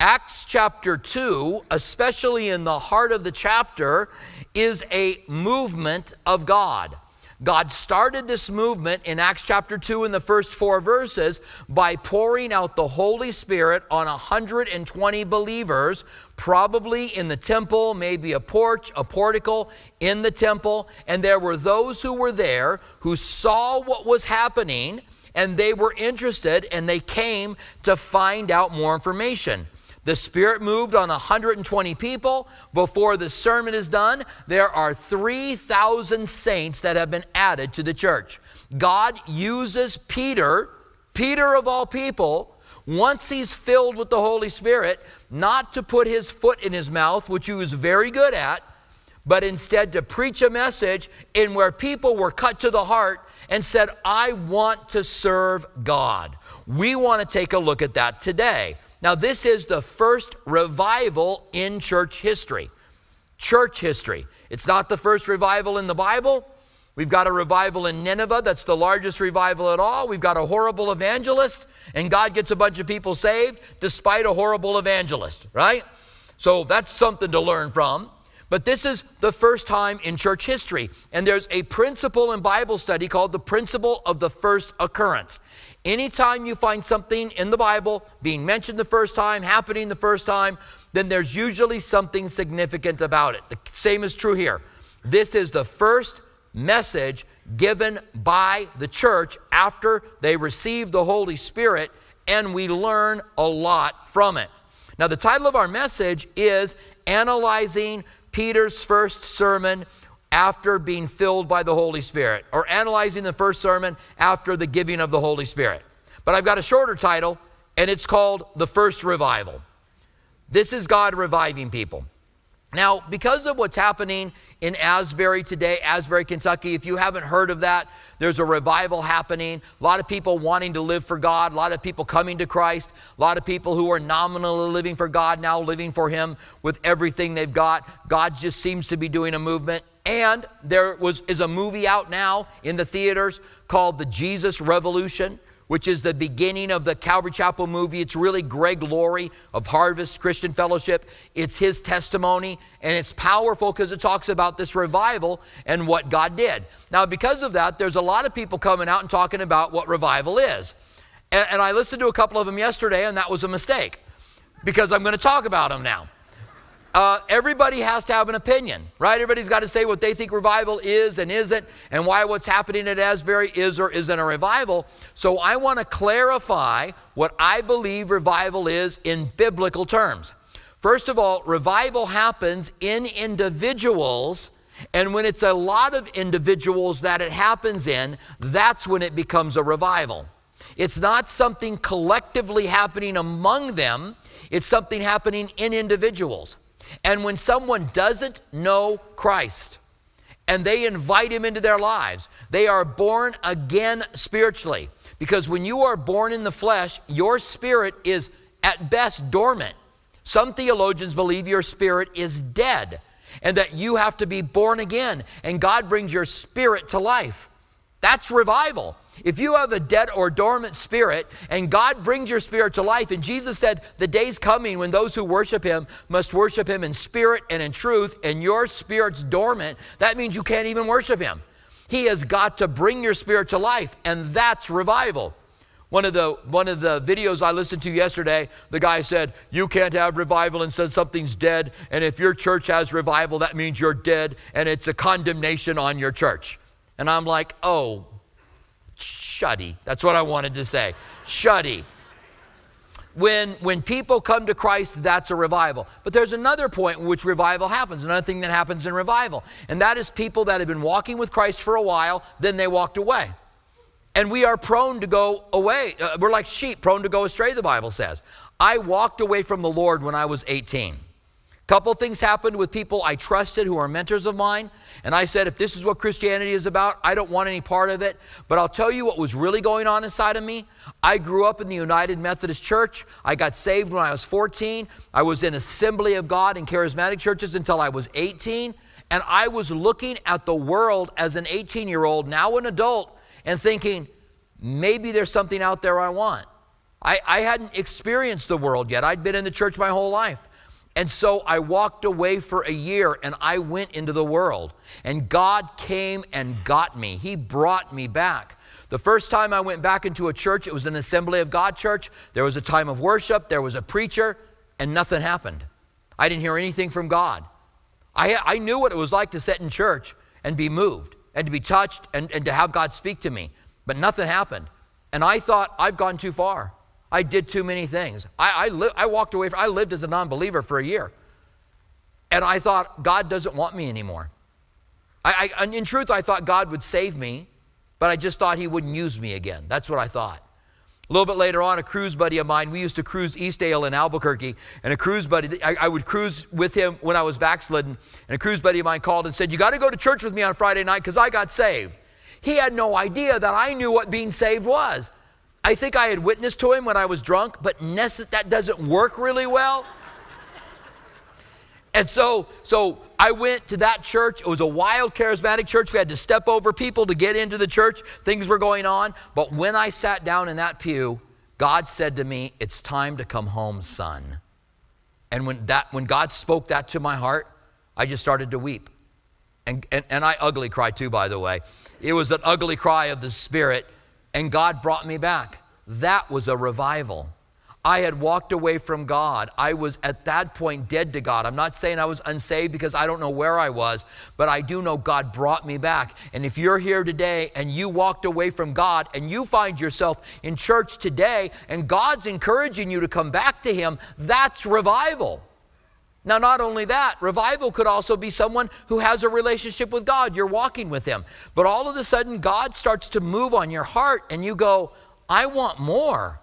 Acts chapter 2, especially in the heart of the chapter, is a movement of God. God started this movement in Acts chapter 2 in the first four verses by pouring out the Holy Spirit on 120 believers, probably in the temple, maybe a porch, a portico in the temple. And there were those who were there who saw what was happening and they were interested and they came to find out more information. The Spirit moved on 120 people. Before the sermon is done, there are 3,000 saints that have been added to the church. God uses Peter, Peter of all people, once he's filled with the Holy Spirit, not to put his foot in his mouth, which he was very good at, but instead to preach a message in where people were cut to the heart and said, I want to serve God. We want to take a look at that today. Now, this is the first revival in church history. Church history. It's not the first revival in the Bible. We've got a revival in Nineveh that's the largest revival at all. We've got a horrible evangelist, and God gets a bunch of people saved despite a horrible evangelist, right? So that's something to learn from. But this is the first time in church history. And there's a principle in Bible study called the principle of the first occurrence. Anytime you find something in the Bible being mentioned the first time, happening the first time, then there's usually something significant about it. The same is true here. This is the first message given by the church after they receive the Holy Spirit, and we learn a lot from it. Now, the title of our message is Analyzing Peter's First Sermon after being filled by the Holy Spirit, or analyzing the first sermon after the giving of the Holy Spirit. But I've got a shorter title, and it's called The First Revival. This is God reviving people. Now, because of what's happening in Asbury today, Asbury, Kentucky, if you haven't heard of that, there's a revival happening. A lot of people wanting to live for God, a lot of people coming to Christ, a lot of people who are nominally living for God now living for Him with everything they've got. God just seems to be doing a movement. And there was, is a movie out now in the theaters called The Jesus Revolution which is the beginning of the Calvary Chapel movie. It's really Greg Laurie of Harvest Christian Fellowship. It's his testimony, and it's powerful because it talks about this revival and what God did. Now, because of that, there's a lot of people coming out and talking about what revival is. And, and I listened to a couple of them yesterday, and that was a mistake because I'm going to talk about them now uh, everybody has to have an opinion, right? Everybody's got to say what they think revival is and isn't, and why what's happening at Asbury is or isn't a revival. So I want to clarify what I believe revival is in biblical terms. First of all, revival happens in individuals, and when it's a lot of individuals that it happens in, that's when it becomes a revival. It's not something collectively happening among them, it's something happening in individuals. And when someone doesn't know Christ and they invite him into their lives, they are born again spiritually. Because when you are born in the flesh, your spirit is at best dormant. Some theologians believe your spirit is dead and that you have to be born again and God brings your spirit to life. That's revival. If you have a dead or dormant spirit and God brings your spirit to life, and Jesus said, The day's coming when those who worship Him must worship Him in spirit and in truth, and your spirit's dormant, that means you can't even worship Him. He has got to bring your spirit to life, and that's revival. One of the one of the videos I listened to yesterday, the guy said, "You can't have revival and said something's dead, and if your church has revival, that means you're dead, and it's a condemnation on your church." And I'm like, "Oh, shuddy. That's what I wanted to say. Shuddy. When, when people come to Christ, that's a revival. But there's another point in which revival happens, another thing that happens in revival. And that is people that have been walking with Christ for a while, then they walked away. And we are prone to go away. Uh, we're like sheep, prone to go astray, the Bible says. I walked away from the Lord when I was 18. Couple things happened with people I trusted who are mentors of mine, and I said, if this is what Christianity is about, I don't want any part of it. But I'll tell you what was really going on inside of me. I grew up in the United Methodist Church. I got saved when I was 14. I was in Assembly of God and charismatic churches until I was 18. And I was looking at the world as an 18 year old, now an adult, and thinking, maybe there's something out there I want. I, I hadn't experienced the world yet. I'd been in the church my whole life. And so I walked away for a year and I went into the world. And God came and got me. He brought me back. The first time I went back into a church, it was an Assembly of God church. There was a time of worship, there was a preacher, and nothing happened. I didn't hear anything from God. I, I knew what it was like to sit in church and be moved and to be touched and, and to have God speak to me, but nothing happened. And I thought, I've gone too far. I did too many things. I, I, li- I walked away, from, I lived as a non believer for a year. And I thought, God doesn't want me anymore. I, I, in truth, I thought God would save me, but I just thought He wouldn't use me again. That's what I thought. A little bit later on, a cruise buddy of mine, we used to cruise Eastdale in Albuquerque, and a cruise buddy, I, I would cruise with him when I was backslidden, and a cruise buddy of mine called and said, You got to go to church with me on Friday night because I got saved. He had no idea that I knew what being saved was. I think I had witnessed to him when I was drunk, but that doesn't work really well. And so, so I went to that church. It was a wild, charismatic church. We had to step over people to get into the church. Things were going on. But when I sat down in that pew, God said to me, It's time to come home, son. And when, that, when God spoke that to my heart, I just started to weep. And, and, and I ugly cry too, by the way. It was an ugly cry of the Spirit and God brought me back. That was a revival. I had walked away from God. I was at that point dead to God. I'm not saying I was unsaved because I don't know where I was, but I do know God brought me back. And if you're here today and you walked away from God and you find yourself in church today and God's encouraging you to come back to Him, that's revival. Now, not only that, revival could also be someone who has a relationship with God. You're walking with Him. But all of a sudden, God starts to move on your heart, and you go, I want more.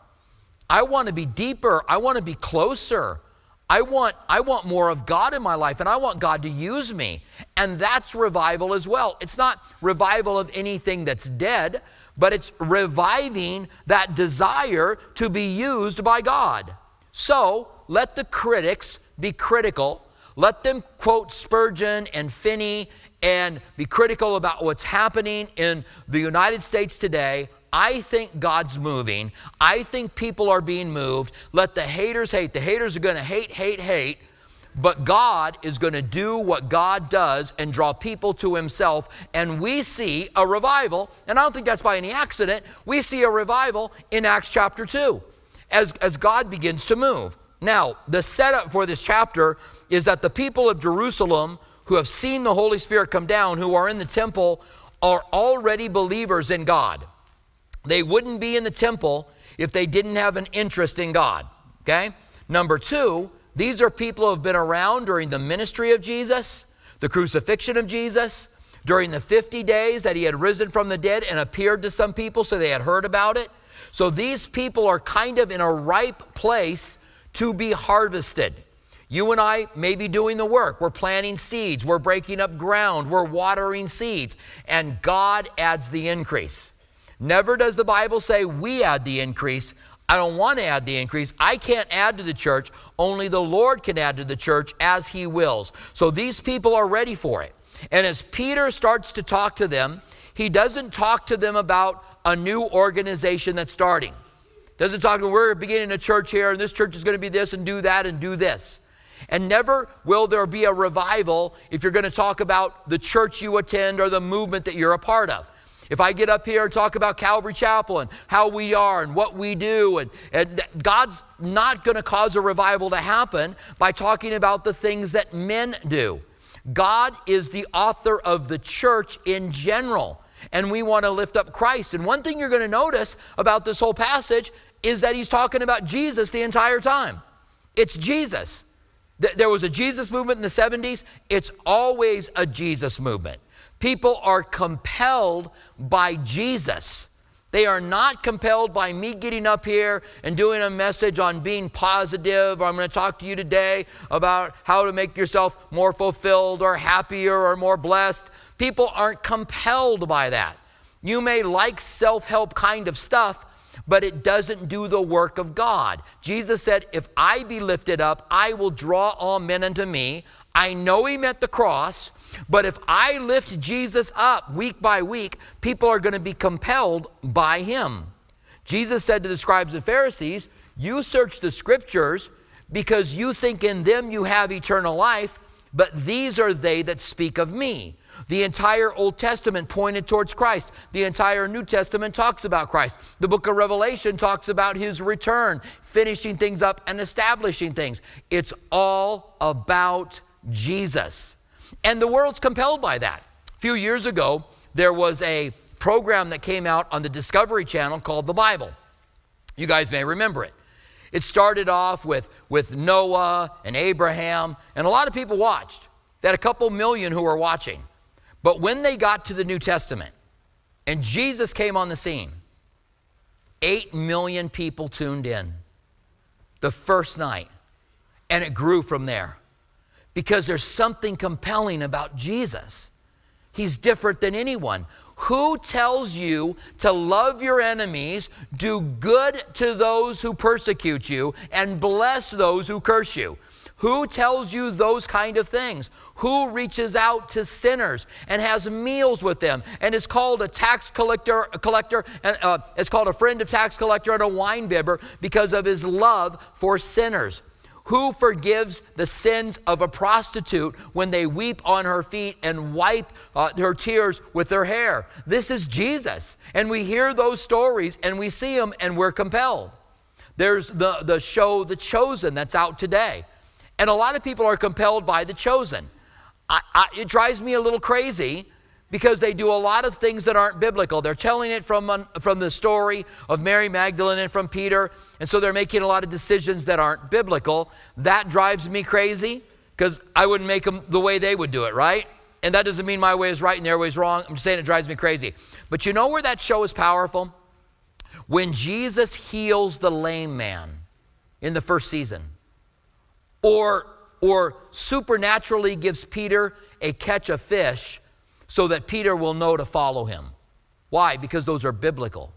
I want to be deeper. I want to be closer. I want, I want more of God in my life, and I want God to use me. And that's revival as well. It's not revival of anything that's dead, but it's reviving that desire to be used by God. So let the critics be critical. Let them quote Spurgeon and Finney and be critical about what's happening in the United States today. I think God's moving. I think people are being moved. Let the haters hate. The haters are going to hate, hate, hate. But God is going to do what God does and draw people to Himself. And we see a revival, and I don't think that's by any accident. We see a revival in Acts chapter 2 as, as God begins to move. Now, the setup for this chapter is that the people of Jerusalem who have seen the Holy Spirit come down, who are in the temple, are already believers in God. They wouldn't be in the temple if they didn't have an interest in God. Okay? Number two, these are people who have been around during the ministry of Jesus, the crucifixion of Jesus, during the 50 days that he had risen from the dead and appeared to some people, so they had heard about it. So these people are kind of in a ripe place to be harvested. You and I may be doing the work. We're planting seeds, we're breaking up ground, we're watering seeds, and God adds the increase. Never does the Bible say we add the increase. I don't want to add the increase. I can't add to the church. Only the Lord can add to the church as He wills. So these people are ready for it. And as Peter starts to talk to them, he doesn't talk to them about a new organization that's starting. Doesn't talk we're beginning a church here and this church is going to be this and do that and do this. And never will there be a revival if you're going to talk about the church you attend or the movement that you're a part of. If I get up here and talk about Calvary Chapel and how we are and what we do, and, and God's not going to cause a revival to happen by talking about the things that men do. God is the author of the church in general and we want to lift up Christ. And one thing you're going to notice about this whole passage is that he's talking about Jesus the entire time. It's Jesus. There was a Jesus movement in the 70s. It's always a Jesus movement. People are compelled by Jesus. They are not compelled by me getting up here and doing a message on being positive, or I'm going to talk to you today about how to make yourself more fulfilled or happier or more blessed. People aren't compelled by that. You may like self help kind of stuff, but it doesn't do the work of God. Jesus said, If I be lifted up, I will draw all men unto me. I know He met the cross, but if I lift Jesus up week by week, people are going to be compelled by Him. Jesus said to the scribes and Pharisees, You search the scriptures because you think in them you have eternal life, but these are they that speak of me. The entire Old Testament pointed towards Christ. The entire New Testament talks about Christ. The book of Revelation talks about his return, finishing things up and establishing things. It's all about Jesus. And the world's compelled by that. A few years ago, there was a program that came out on the Discovery Channel called The Bible. You guys may remember it. It started off with, with Noah and Abraham, and a lot of people watched. They had a couple million who were watching. But when they got to the New Testament and Jesus came on the scene, 8 million people tuned in the first night, and it grew from there because there's something compelling about Jesus. He's different than anyone. Who tells you to love your enemies, do good to those who persecute you, and bless those who curse you? Who tells you those kind of things? Who reaches out to sinners and has meals with them and is called a tax collector, a collector and uh, it's called a friend of tax collector and a wine bibber because of his love for sinners? Who forgives the sins of a prostitute when they weep on her feet and wipe uh, her tears with their hair? This is Jesus. And we hear those stories and we see them and we're compelled. There's the, the show The Chosen that's out today. And a lot of people are compelled by The Chosen. I, I, it drives me a little crazy because they do a lot of things that aren't biblical. They're telling it from, from the story of Mary Magdalene and from Peter, and so they're making a lot of decisions that aren't biblical. That drives me crazy because I wouldn't make them the way they would do it, right? And that doesn't mean my way is right and their way is wrong. I'm just saying it drives me crazy. But you know where that show is powerful? When Jesus heals the lame man in the first season, or, or supernaturally gives Peter a catch of fish so that Peter will know to follow him. Why? Because those are biblical.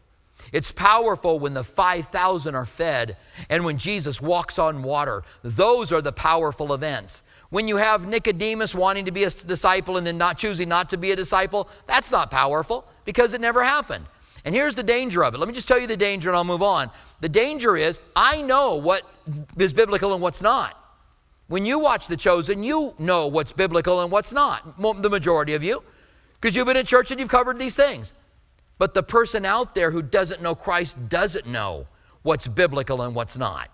It's powerful when the 5,000 are fed and when Jesus walks on water. Those are the powerful events. When you have Nicodemus wanting to be a disciple and then not choosing not to be a disciple, that's not powerful because it never happened. And here's the danger of it. Let me just tell you the danger and I'll move on. The danger is I know what is biblical and what's not. When you watch The Chosen, you know what's biblical and what's not, the majority of you because you've been in church and you've covered these things. But the person out there who doesn't know Christ doesn't know what's biblical and what's not.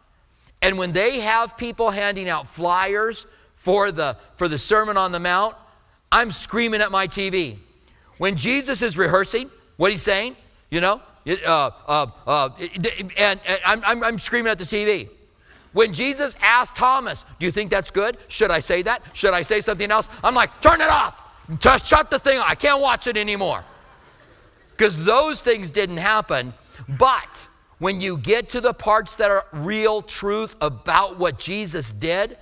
And when they have people handing out flyers for the, for the Sermon on the Mount, I'm screaming at my TV. When Jesus is rehearsing what he's saying, you know, uh, uh, uh, and, and I'm, I'm, I'm screaming at the TV. When Jesus asked Thomas, Do you think that's good? Should I say that? Should I say something else? I'm like, Turn it off. Just shut the thing I can't watch it anymore. Because those things didn't happen. But when you get to the parts that are real truth about what Jesus did,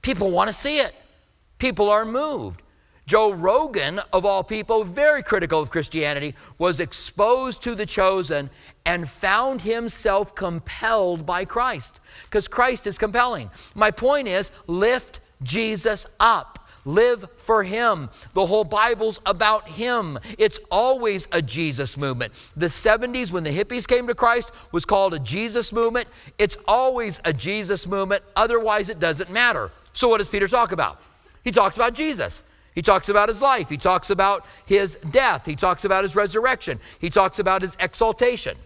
people want to see it. People are moved. Joe Rogan, of all people, very critical of Christianity, was exposed to the chosen and found himself compelled by Christ because Christ is compelling. My point is lift Jesus up. Live for Him. The whole Bible's about Him. It's always a Jesus movement. The 70s, when the hippies came to Christ, was called a Jesus movement. It's always a Jesus movement. Otherwise, it doesn't matter. So, what does Peter talk about? He talks about Jesus. He talks about his life. He talks about his death. He talks about his resurrection. He talks about his exaltation.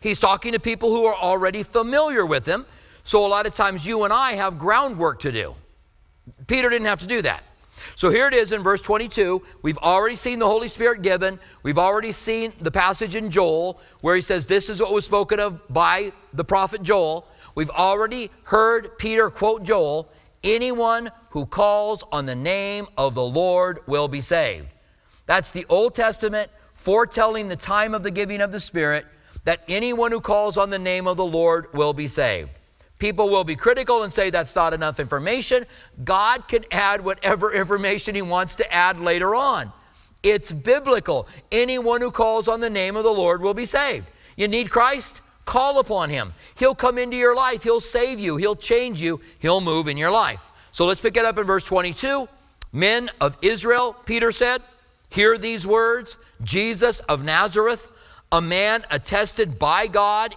He's talking to people who are already familiar with him. So, a lot of times, you and I have groundwork to do. Peter didn't have to do that. So here it is in verse 22. We've already seen the Holy Spirit given. We've already seen the passage in Joel where he says, This is what was spoken of by the prophet Joel. We've already heard Peter quote Joel Anyone who calls on the name of the Lord will be saved. That's the Old Testament foretelling the time of the giving of the Spirit, that anyone who calls on the name of the Lord will be saved. People will be critical and say that's not enough information. God can add whatever information He wants to add later on. It's biblical. Anyone who calls on the name of the Lord will be saved. You need Christ? Call upon Him. He'll come into your life. He'll save you. He'll change you. He'll move in your life. So let's pick it up in verse 22. Men of Israel, Peter said, hear these words Jesus of Nazareth, a man attested by God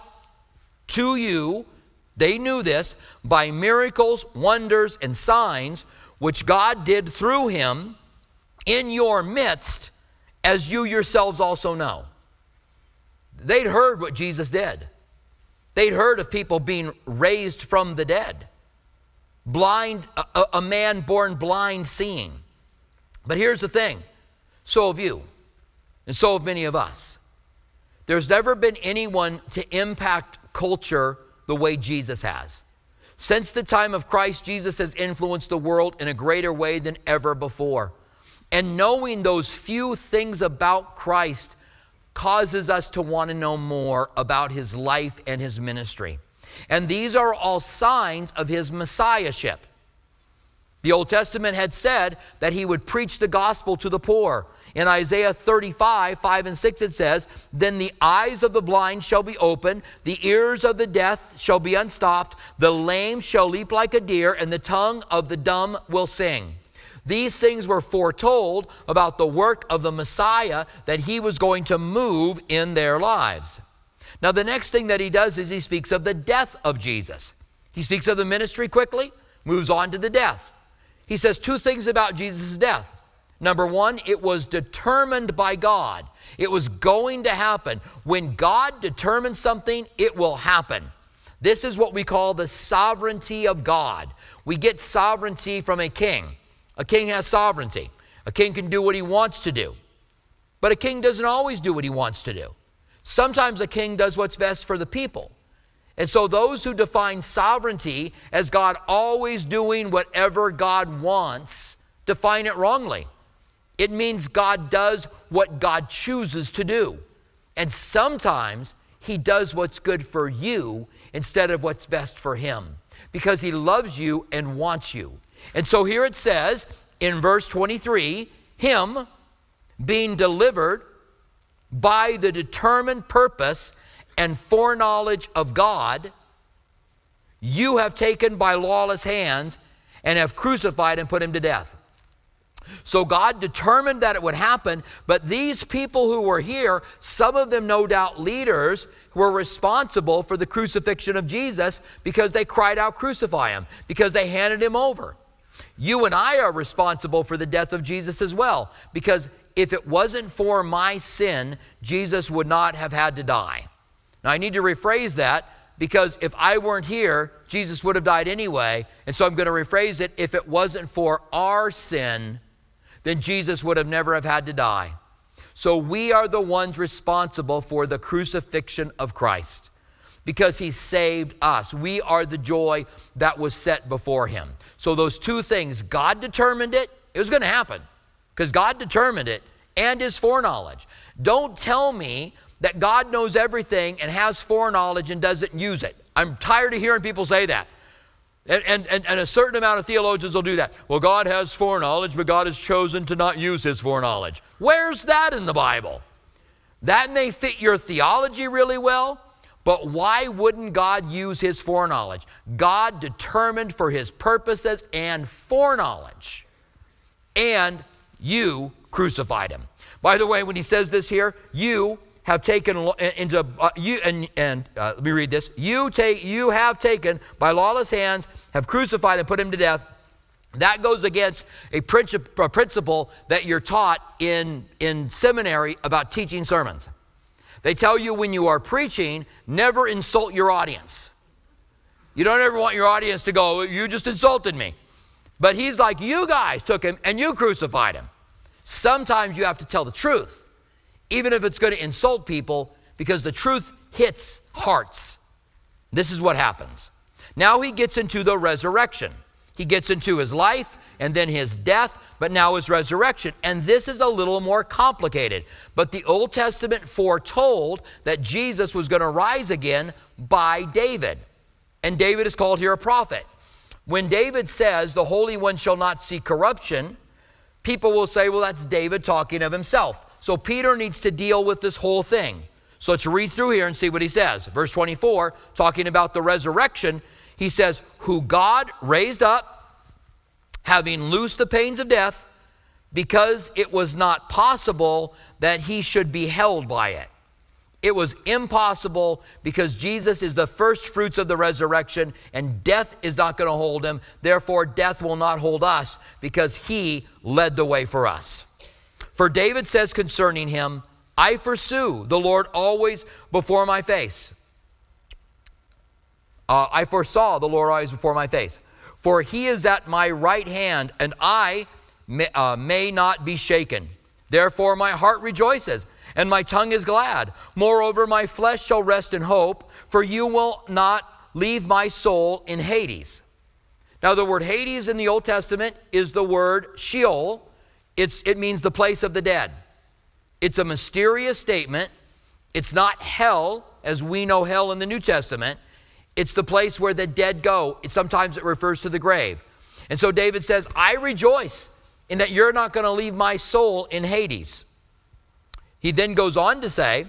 to you, they knew this, by miracles, wonders, and signs which God did through him in your midst, as you yourselves also know. They'd heard what Jesus did. They'd heard of people being raised from the dead, blind, a, a man born blind seeing. But here's the thing so have you, and so have many of us. There's never been anyone to impact culture the way Jesus has. Since the time of Christ, Jesus has influenced the world in a greater way than ever before. And knowing those few things about Christ causes us to want to know more about his life and his ministry. And these are all signs of his messiahship. The Old Testament had said that he would preach the gospel to the poor. In Isaiah 35, 5 and 6, it says, Then the eyes of the blind shall be opened, the ears of the deaf shall be unstopped, the lame shall leap like a deer, and the tongue of the dumb will sing. These things were foretold about the work of the Messiah that he was going to move in their lives. Now, the next thing that he does is he speaks of the death of Jesus. He speaks of the ministry quickly, moves on to the death. He says two things about Jesus' death. Number one, it was determined by God. It was going to happen. When God determines something, it will happen. This is what we call the sovereignty of God. We get sovereignty from a king. A king has sovereignty. A king can do what he wants to do. But a king doesn't always do what he wants to do. Sometimes a king does what's best for the people. And so those who define sovereignty as God always doing whatever God wants define it wrongly. It means God does what God chooses to do. And sometimes he does what's good for you instead of what's best for him because he loves you and wants you. And so here it says in verse 23 Him being delivered by the determined purpose and foreknowledge of God, you have taken by lawless hands and have crucified and put him to death. So God determined that it would happen, but these people who were here, some of them no doubt leaders, were responsible for the crucifixion of Jesus because they cried out, Crucify him, because they handed him over. You and I are responsible for the death of Jesus as well, because if it wasn't for my sin, Jesus would not have had to die. Now, I need to rephrase that because if I weren't here, Jesus would have died anyway. And so I'm going to rephrase it if it wasn't for our sin, then Jesus would have never have had to die. So we are the ones responsible for the crucifixion of Christ because he saved us. We are the joy that was set before him. So, those two things, God determined it, it was going to happen because God determined it, and his foreknowledge. Don't tell me that God knows everything and has foreknowledge and doesn't use it. I'm tired of hearing people say that. And, and, and, a certain amount of theologians will do that. Well, God has foreknowledge, but God has chosen to not use his foreknowledge. Where's that in the Bible? That may fit your theology really well, but why wouldn't God use his foreknowledge? God determined for his purposes and foreknowledge. And you crucified him. By the way, when he says this here, you have taken into uh, you and and uh, let me read this. You take you have taken by lawless hands have crucified and put him to death. That goes against a, princip- a principle that you're taught in in seminary about teaching sermons. They tell you when you are preaching, never insult your audience. You don't ever want your audience to go, You just insulted me. But he's like, You guys took him and you crucified him. Sometimes you have to tell the truth, even if it's going to insult people, because the truth hits hearts. This is what happens. Now he gets into the resurrection. He gets into his life and then his death, but now his resurrection. And this is a little more complicated. But the Old Testament foretold that Jesus was going to rise again by David. And David is called here a prophet. When David says, The Holy One shall not see corruption, people will say, Well, that's David talking of himself. So Peter needs to deal with this whole thing. So let's read through here and see what he says. Verse 24, talking about the resurrection, he says, Who God raised up having loosed the pains of death, because it was not possible that he should be held by it. It was impossible because Jesus is the first fruits of the resurrection and death is not going to hold him. Therefore, death will not hold us because he led the way for us. For David says concerning him, I pursue the Lord always before my face. Uh, I foresaw the Lord always before my face. For he is at my right hand, and I may, uh, may not be shaken. Therefore, my heart rejoices and my tongue is glad. Moreover, my flesh shall rest in hope, for you will not leave my soul in Hades. Now, the word Hades in the Old Testament is the word Sheol. It's, it means the place of the dead. It's a mysterious statement. It's not hell, as we know hell in the New Testament. It's the place where the dead go. It, sometimes it refers to the grave. And so David says, I rejoice in that you're not going to leave my soul in Hades. He then goes on to say,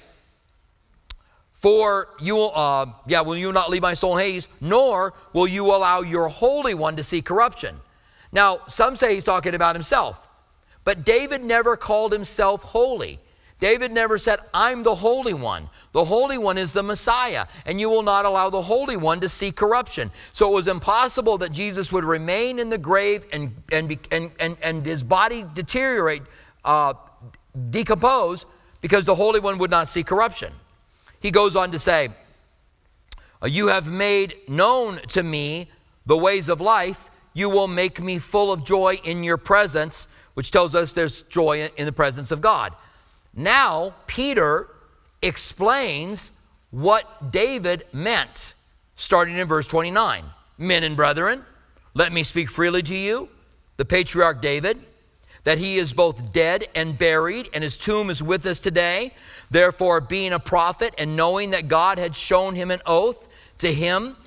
For you will, uh, yeah, will you not leave my soul in Hades, nor will you allow your Holy One to see corruption. Now, some say he's talking about himself, but David never called himself holy. David never said, I'm the Holy One. The Holy One is the Messiah, and you will not allow the Holy One to see corruption. So it was impossible that Jesus would remain in the grave and, and, and, and, and his body deteriorate, uh, decompose, because the Holy One would not see corruption. He goes on to say, uh, You have made known to me the ways of life. You will make me full of joy in your presence, which tells us there's joy in the presence of God. Now, Peter explains what David meant, starting in verse 29. Men and brethren, let me speak freely to you. The patriarch David that he is both dead and buried, and his tomb is with us today. Therefore, being a prophet and knowing that God had shown him an oath to him,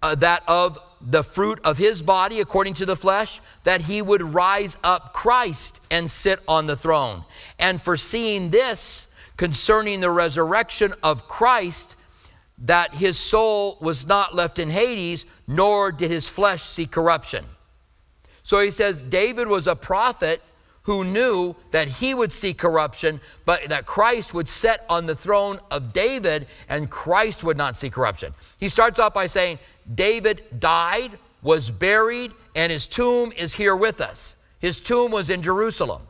uh, that of the fruit of his body according to the flesh, that he would rise up Christ and sit on the throne. And foreseeing this concerning the resurrection of Christ, that his soul was not left in Hades, nor did his flesh see corruption. So he says David was a prophet who knew that he would see corruption, but that Christ would sit on the throne of David and Christ would not see corruption. He starts off by saying, David died, was buried, and his tomb is here with us. His tomb was in Jerusalem.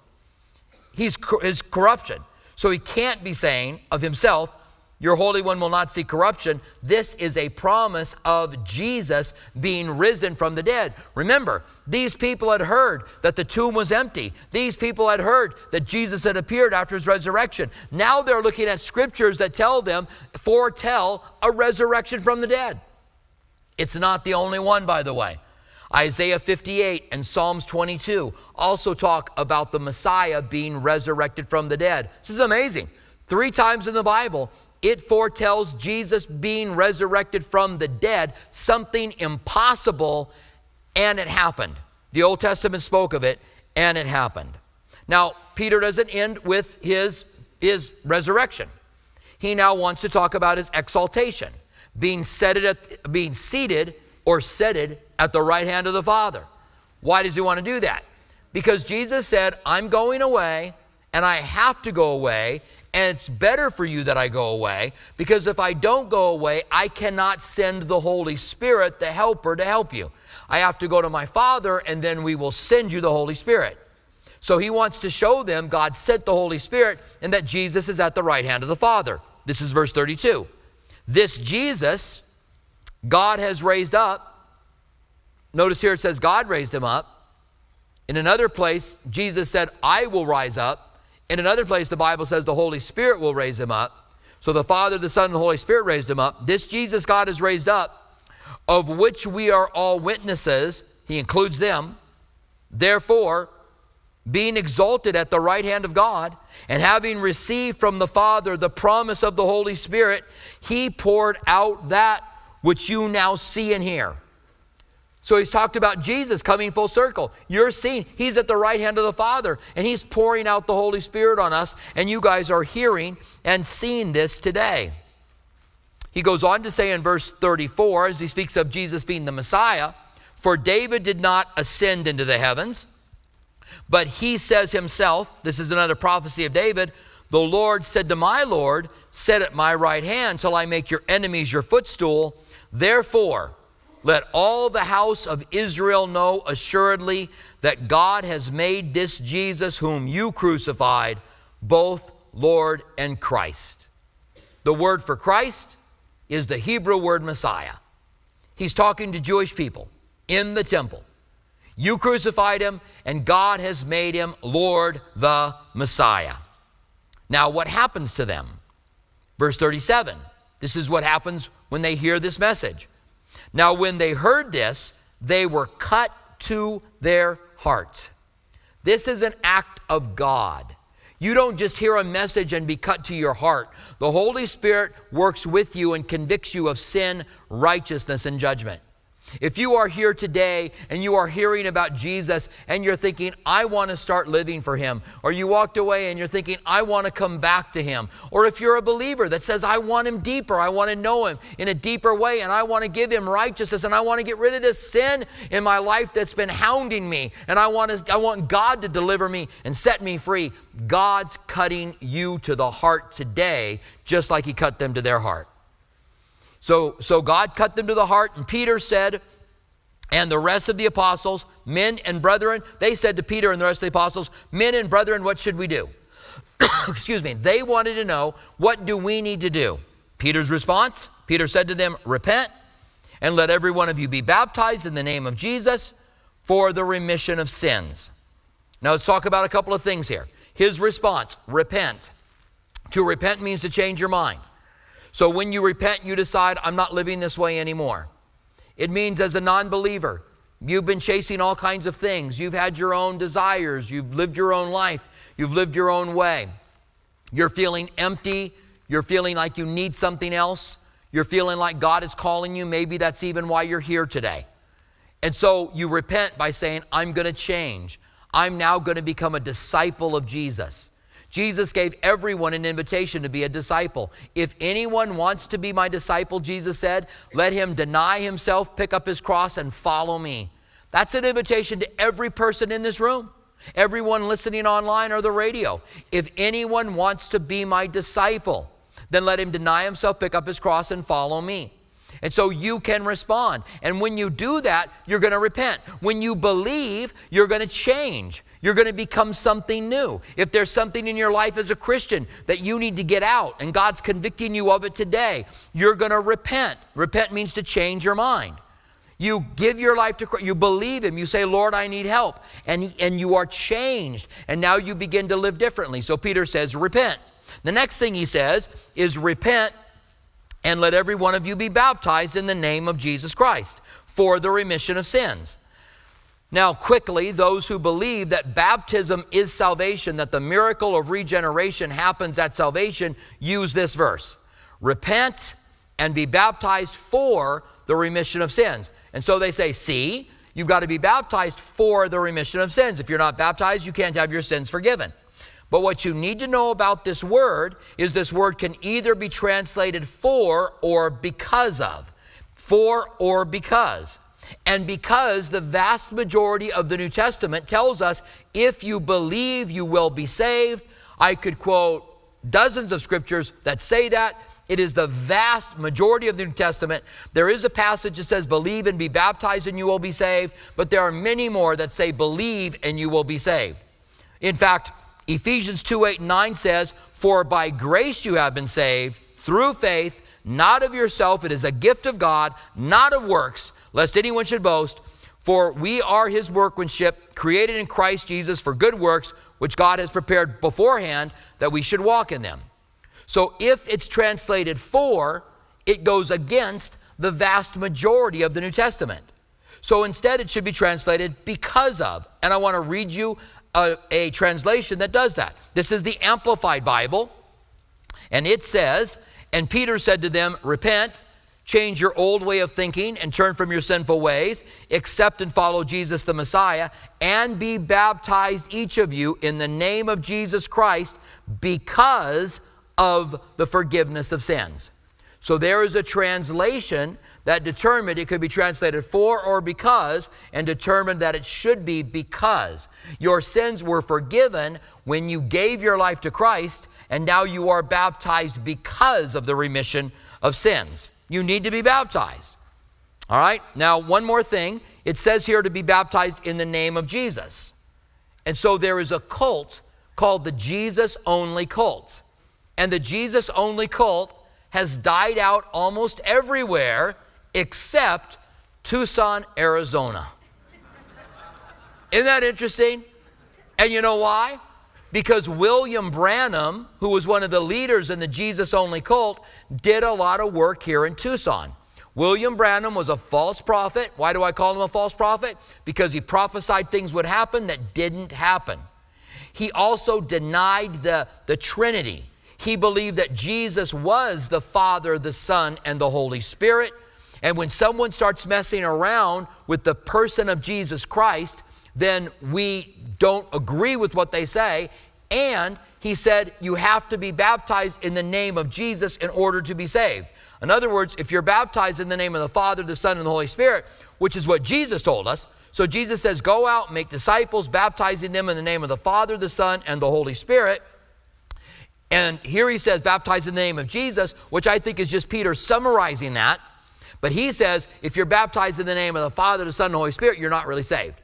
He's his corruption. So he can't be saying of himself, your Holy One will not see corruption. This is a promise of Jesus being risen from the dead. Remember, these people had heard that the tomb was empty. These people had heard that Jesus had appeared after his resurrection. Now they're looking at scriptures that tell them, foretell a resurrection from the dead. It's not the only one, by the way. Isaiah 58 and Psalms 22 also talk about the Messiah being resurrected from the dead. This is amazing. Three times in the Bible, it foretells Jesus being resurrected from the dead, something impossible, and it happened. The Old Testament spoke of it, and it happened. Now, Peter doesn't end with his, his resurrection. He now wants to talk about his exaltation, being seated, at, being seated or seated at the right hand of the Father. Why does he want to do that? Because Jesus said, I'm going away, and I have to go away, and it's better for you that I go away because if I don't go away, I cannot send the Holy Spirit, the helper, to help you. I have to go to my Father and then we will send you the Holy Spirit. So he wants to show them God sent the Holy Spirit and that Jesus is at the right hand of the Father. This is verse 32. This Jesus, God has raised up. Notice here it says God raised him up. In another place, Jesus said, I will rise up. In another place, the Bible says the Holy Spirit will raise him up. So the Father, the Son, and the Holy Spirit raised him up. This Jesus God has raised up, of which we are all witnesses. He includes them. Therefore, being exalted at the right hand of God, and having received from the Father the promise of the Holy Spirit, he poured out that which you now see and hear. So he's talked about Jesus coming full circle. You're seeing, he's at the right hand of the Father, and he's pouring out the Holy Spirit on us, and you guys are hearing and seeing this today. He goes on to say in verse 34, as he speaks of Jesus being the Messiah, For David did not ascend into the heavens, but he says himself, this is another prophecy of David, The Lord said to my Lord, Sit at my right hand till I make your enemies your footstool. Therefore, let all the house of Israel know assuredly that God has made this Jesus, whom you crucified, both Lord and Christ. The word for Christ is the Hebrew word Messiah. He's talking to Jewish people in the temple. You crucified him, and God has made him Lord the Messiah. Now, what happens to them? Verse 37 this is what happens when they hear this message. Now, when they heard this, they were cut to their heart. This is an act of God. You don't just hear a message and be cut to your heart. The Holy Spirit works with you and convicts you of sin, righteousness, and judgment. If you are here today and you are hearing about Jesus and you're thinking, I want to start living for him, or you walked away and you're thinking, I want to come back to him, or if you're a believer that says, I want him deeper, I want to know him in a deeper way, and I want to give him righteousness, and I want to get rid of this sin in my life that's been hounding me, and I want, to, I want God to deliver me and set me free, God's cutting you to the heart today, just like he cut them to their heart. So, so God cut them to the heart, and Peter said, and the rest of the apostles, men and brethren, they said to Peter and the rest of the apostles, Men and brethren, what should we do? Excuse me. They wanted to know, What do we need to do? Peter's response Peter said to them, Repent and let every one of you be baptized in the name of Jesus for the remission of sins. Now let's talk about a couple of things here. His response repent. To repent means to change your mind. So when you repent, you decide, I'm not living this way anymore. It means as a non believer, you've been chasing all kinds of things. You've had your own desires. You've lived your own life. You've lived your own way. You're feeling empty. You're feeling like you need something else. You're feeling like God is calling you. Maybe that's even why you're here today. And so you repent by saying, I'm going to change. I'm now going to become a disciple of Jesus. Jesus gave everyone an invitation to be a disciple. If anyone wants to be my disciple, Jesus said, let him deny himself, pick up his cross, and follow me. That's an invitation to every person in this room, everyone listening online or the radio. If anyone wants to be my disciple, then let him deny himself, pick up his cross, and follow me. And so you can respond. And when you do that, you're going to repent. When you believe, you're going to change. You're going to become something new. If there's something in your life as a Christian that you need to get out and God's convicting you of it today, you're going to repent. Repent means to change your mind. You give your life to Christ. You believe Him. You say, Lord, I need help. And, and you are changed. And now you begin to live differently. So Peter says, repent. The next thing he says is, repent and let every one of you be baptized in the name of Jesus Christ for the remission of sins. Now, quickly, those who believe that baptism is salvation, that the miracle of regeneration happens at salvation, use this verse Repent and be baptized for the remission of sins. And so they say, See, you've got to be baptized for the remission of sins. If you're not baptized, you can't have your sins forgiven. But what you need to know about this word is this word can either be translated for or because of. For or because. And because the vast majority of the New Testament tells us if you believe, you will be saved. I could quote dozens of scriptures that say that. It is the vast majority of the New Testament. There is a passage that says, Believe and be baptized and you will be saved, but there are many more that say, Believe and you will be saved. In fact, Ephesians 2 8 and 9 says, For by grace you have been saved through faith, not of yourself. It is a gift of God, not of works lest anyone should boast. For we are his workmanship, created in Christ Jesus for good works, which God has prepared beforehand that we should walk in them. So if it's translated for, it goes against the vast majority of the New Testament. So instead, it should be translated because of. And I want to read you a, a translation that does that. This is the Amplified Bible. And it says, And Peter said to them, Repent Change your old way of thinking and turn from your sinful ways. Accept and follow Jesus the Messiah and be baptized, each of you, in the name of Jesus Christ because of the forgiveness of sins. So there is a translation that determined it could be translated for or because and determined that it should be because. Your sins were forgiven when you gave your life to Christ and now you are baptized because of the remission of sins. You need to be baptized. All right? Now, one more thing. It says here to be baptized in the name of Jesus. And so there is a cult called the Jesus only cult. And the Jesus only cult has died out almost everywhere except Tucson, Arizona. Isn't that interesting? And you know why? Because William Branham, who was one of the leaders in the Jesus only cult, did a lot of work here in Tucson. William Branham was a false prophet. Why do I call him a false prophet? Because he prophesied things would happen that didn't happen. He also denied the, the Trinity. He believed that Jesus was the Father, the Son, and the Holy Spirit. And when someone starts messing around with the person of Jesus Christ, then we don't agree with what they say. And he said, You have to be baptized in the name of Jesus in order to be saved. In other words, if you're baptized in the name of the Father, the Son, and the Holy Spirit, which is what Jesus told us, so Jesus says, Go out, make disciples, baptizing them in the name of the Father, the Son, and the Holy Spirit. And here he says, baptize in the name of Jesus, which I think is just Peter summarizing that. But he says, if you're baptized in the name of the Father, the Son, and the Holy Spirit, you're not really saved.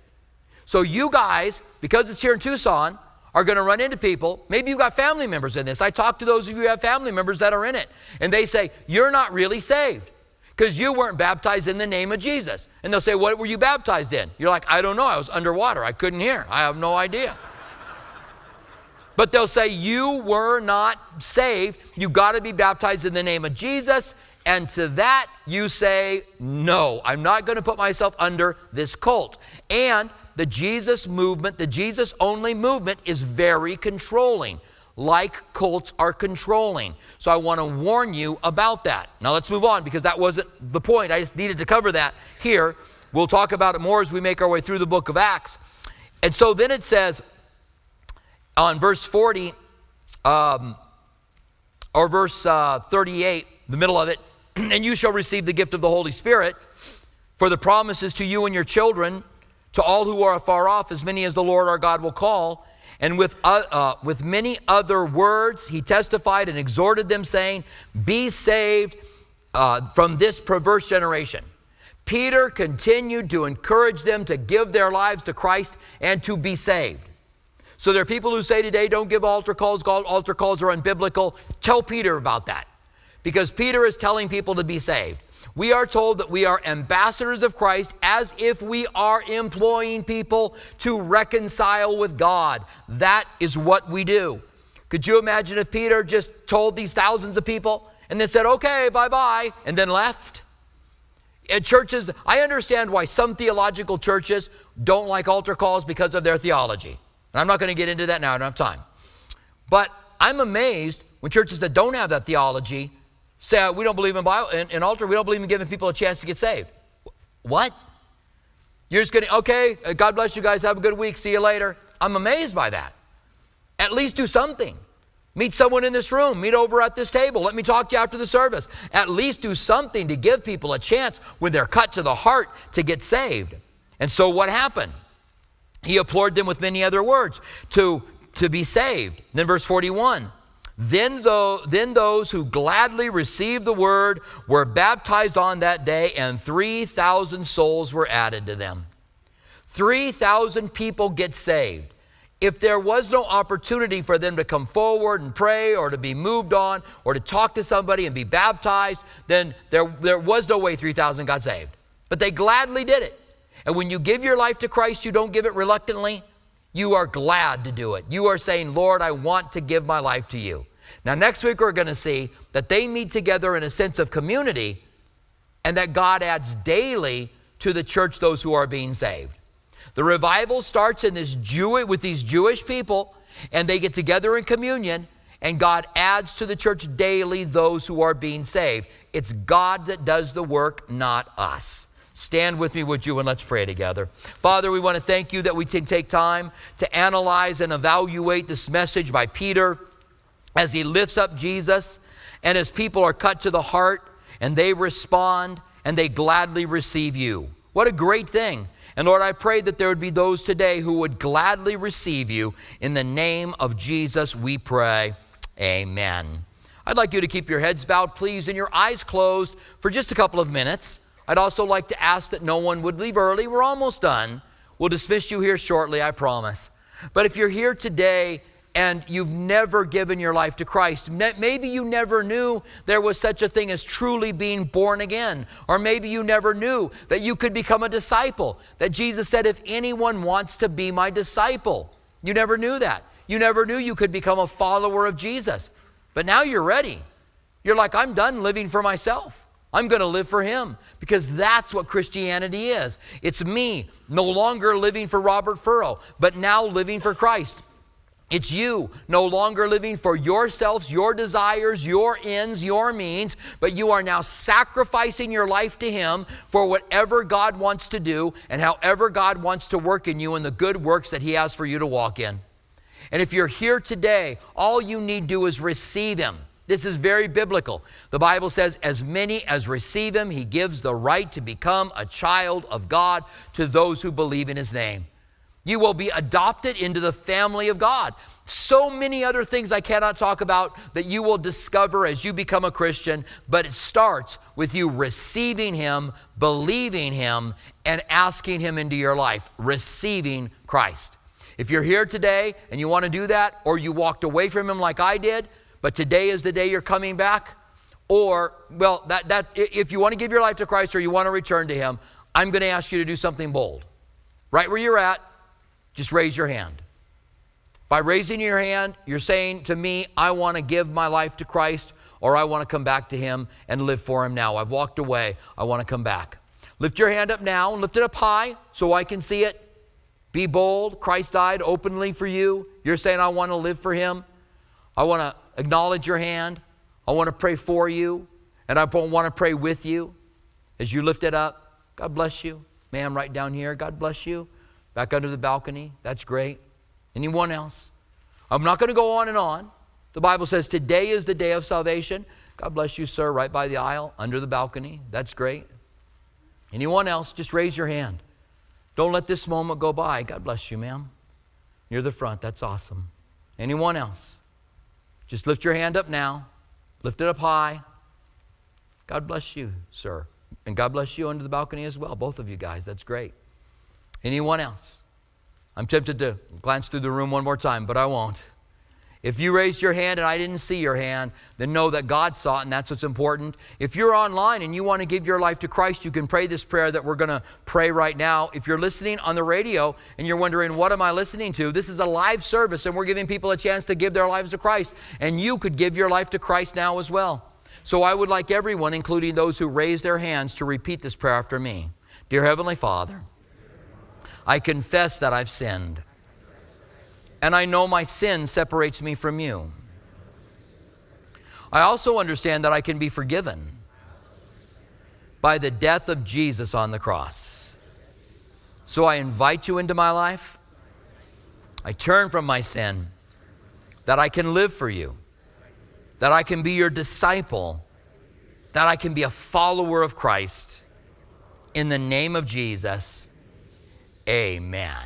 So you guys, because it's here in Tucson, are going to run into people. Maybe you've got family members in this. I talk to those of you who have family members that are in it, and they say, You're not really saved because you weren't baptized in the name of Jesus. And they'll say, What were you baptized in? You're like, I don't know. I was underwater. I couldn't hear. I have no idea. but they'll say, You were not saved. You got to be baptized in the name of Jesus. And to that, you say, No, I'm not going to put myself under this cult. And the Jesus movement, the Jesus only movement, is very controlling, like cults are controlling. So I want to warn you about that. Now let's move on because that wasn't the point. I just needed to cover that here. We'll talk about it more as we make our way through the book of Acts. And so then it says on verse 40 um, or verse uh, 38, the middle of it, and you shall receive the gift of the Holy Spirit, for the promises to you and your children to all who are afar off, as many as the Lord our God will call. And with, uh, uh, with many other words, he testified and exhorted them, saying, Be saved uh, from this perverse generation. Peter continued to encourage them to give their lives to Christ and to be saved. So there are people who say today, don't give altar calls, altar calls are unbiblical. Tell Peter about that. Because Peter is telling people to be saved we are told that we are ambassadors of Christ as if we are employing people to reconcile with God. That is what we do. Could you imagine if Peter just told these thousands of people and then said, okay, bye bye, and then left? At churches, I understand why some theological churches don't like altar calls because of their theology. And I'm not going to get into that now, I don't have time. But I'm amazed when churches that don't have that theology say uh, we don't believe in Bible in, in altar, we don't believe in giving people a chance to get saved. What? You're just going to, okay, uh, God bless you guys, have a good week, see you later. I'm amazed by that. At least do something. Meet someone in this room, meet over at this table. Let me talk to you after the service. At least do something to give people a chance when they're cut to the heart to get saved. And so what happened? He implored them with many other words to, to be saved. Then verse 41 then, though, then those who gladly received the word were baptized on that day, and 3,000 souls were added to them. 3,000 people get saved. If there was no opportunity for them to come forward and pray or to be moved on or to talk to somebody and be baptized, then there, there was no way 3,000 got saved. But they gladly did it. And when you give your life to Christ, you don't give it reluctantly. You are glad to do it. You are saying, Lord, I want to give my life to you. Now, next week, we're going to see that they meet together in a sense of community and that God adds daily to the church those who are being saved. The revival starts in this Jew with these Jewish people, and they get together in communion, and God adds to the church daily those who are being saved. It's God that does the work, not us. Stand with me, would you, and let's pray together. Father, we want to thank you that we can take time to analyze and evaluate this message by Peter as he lifts up Jesus and as people are cut to the heart and they respond and they gladly receive you. What a great thing. And Lord, I pray that there would be those today who would gladly receive you. In the name of Jesus, we pray. Amen. I'd like you to keep your heads bowed, please, and your eyes closed for just a couple of minutes. I'd also like to ask that no one would leave early. We're almost done. We'll dismiss you here shortly, I promise. But if you're here today and you've never given your life to Christ, maybe you never knew there was such a thing as truly being born again, or maybe you never knew that you could become a disciple, that Jesus said, If anyone wants to be my disciple, you never knew that. You never knew you could become a follower of Jesus. But now you're ready. You're like, I'm done living for myself. I'm going to live for him because that's what Christianity is. It's me no longer living for Robert Furrow, but now living for Christ. It's you no longer living for yourselves, your desires, your ends, your means, but you are now sacrificing your life to Him for whatever God wants to do and however God wants to work in you and the good works that He has for you to walk in. And if you're here today, all you need to do is receive Him. This is very biblical. The Bible says, as many as receive Him, He gives the right to become a child of God to those who believe in His name. You will be adopted into the family of God. So many other things I cannot talk about that you will discover as you become a Christian, but it starts with you receiving Him, believing Him, and asking Him into your life, receiving Christ. If you're here today and you want to do that, or you walked away from Him like I did, but today is the day you're coming back, or, well, that, that, if you want to give your life to Christ or you want to return to Him, I'm going to ask you to do something bold. Right where you're at, just raise your hand. By raising your hand, you're saying to me, I want to give my life to Christ or I want to come back to Him and live for Him now. I've walked away. I want to come back. Lift your hand up now and lift it up high so I can see it. Be bold. Christ died openly for you. You're saying, I want to live for Him. I want to acknowledge your hand. I want to pray for you. And I want to pray with you as you lift it up. God bless you. Ma'am, right down here. God bless you. Back under the balcony. That's great. Anyone else? I'm not going to go on and on. The Bible says today is the day of salvation. God bless you, sir, right by the aisle, under the balcony. That's great. Anyone else? Just raise your hand. Don't let this moment go by. God bless you, ma'am. Near the front. That's awesome. Anyone else? Just lift your hand up now. Lift it up high. God bless you, sir. And God bless you under the balcony as well, both of you guys. That's great. Anyone else? I'm tempted to glance through the room one more time, but I won't. If you raised your hand and I didn't see your hand, then know that God saw it, and that's what's important. If you're online and you want to give your life to Christ, you can pray this prayer that we're going to pray right now. If you're listening on the radio and you're wondering, what am I listening to? This is a live service, and we're giving people a chance to give their lives to Christ. And you could give your life to Christ now as well. So I would like everyone, including those who raised their hands, to repeat this prayer after me. Dear Heavenly Father, I confess that I've sinned and I know my sin separates me from you. I also understand that I can be forgiven by the death of Jesus on the cross. So I invite you into my life. I turn from my sin that I can live for you, that I can be your disciple, that I can be a follower of Christ. In the name of Jesus, amen.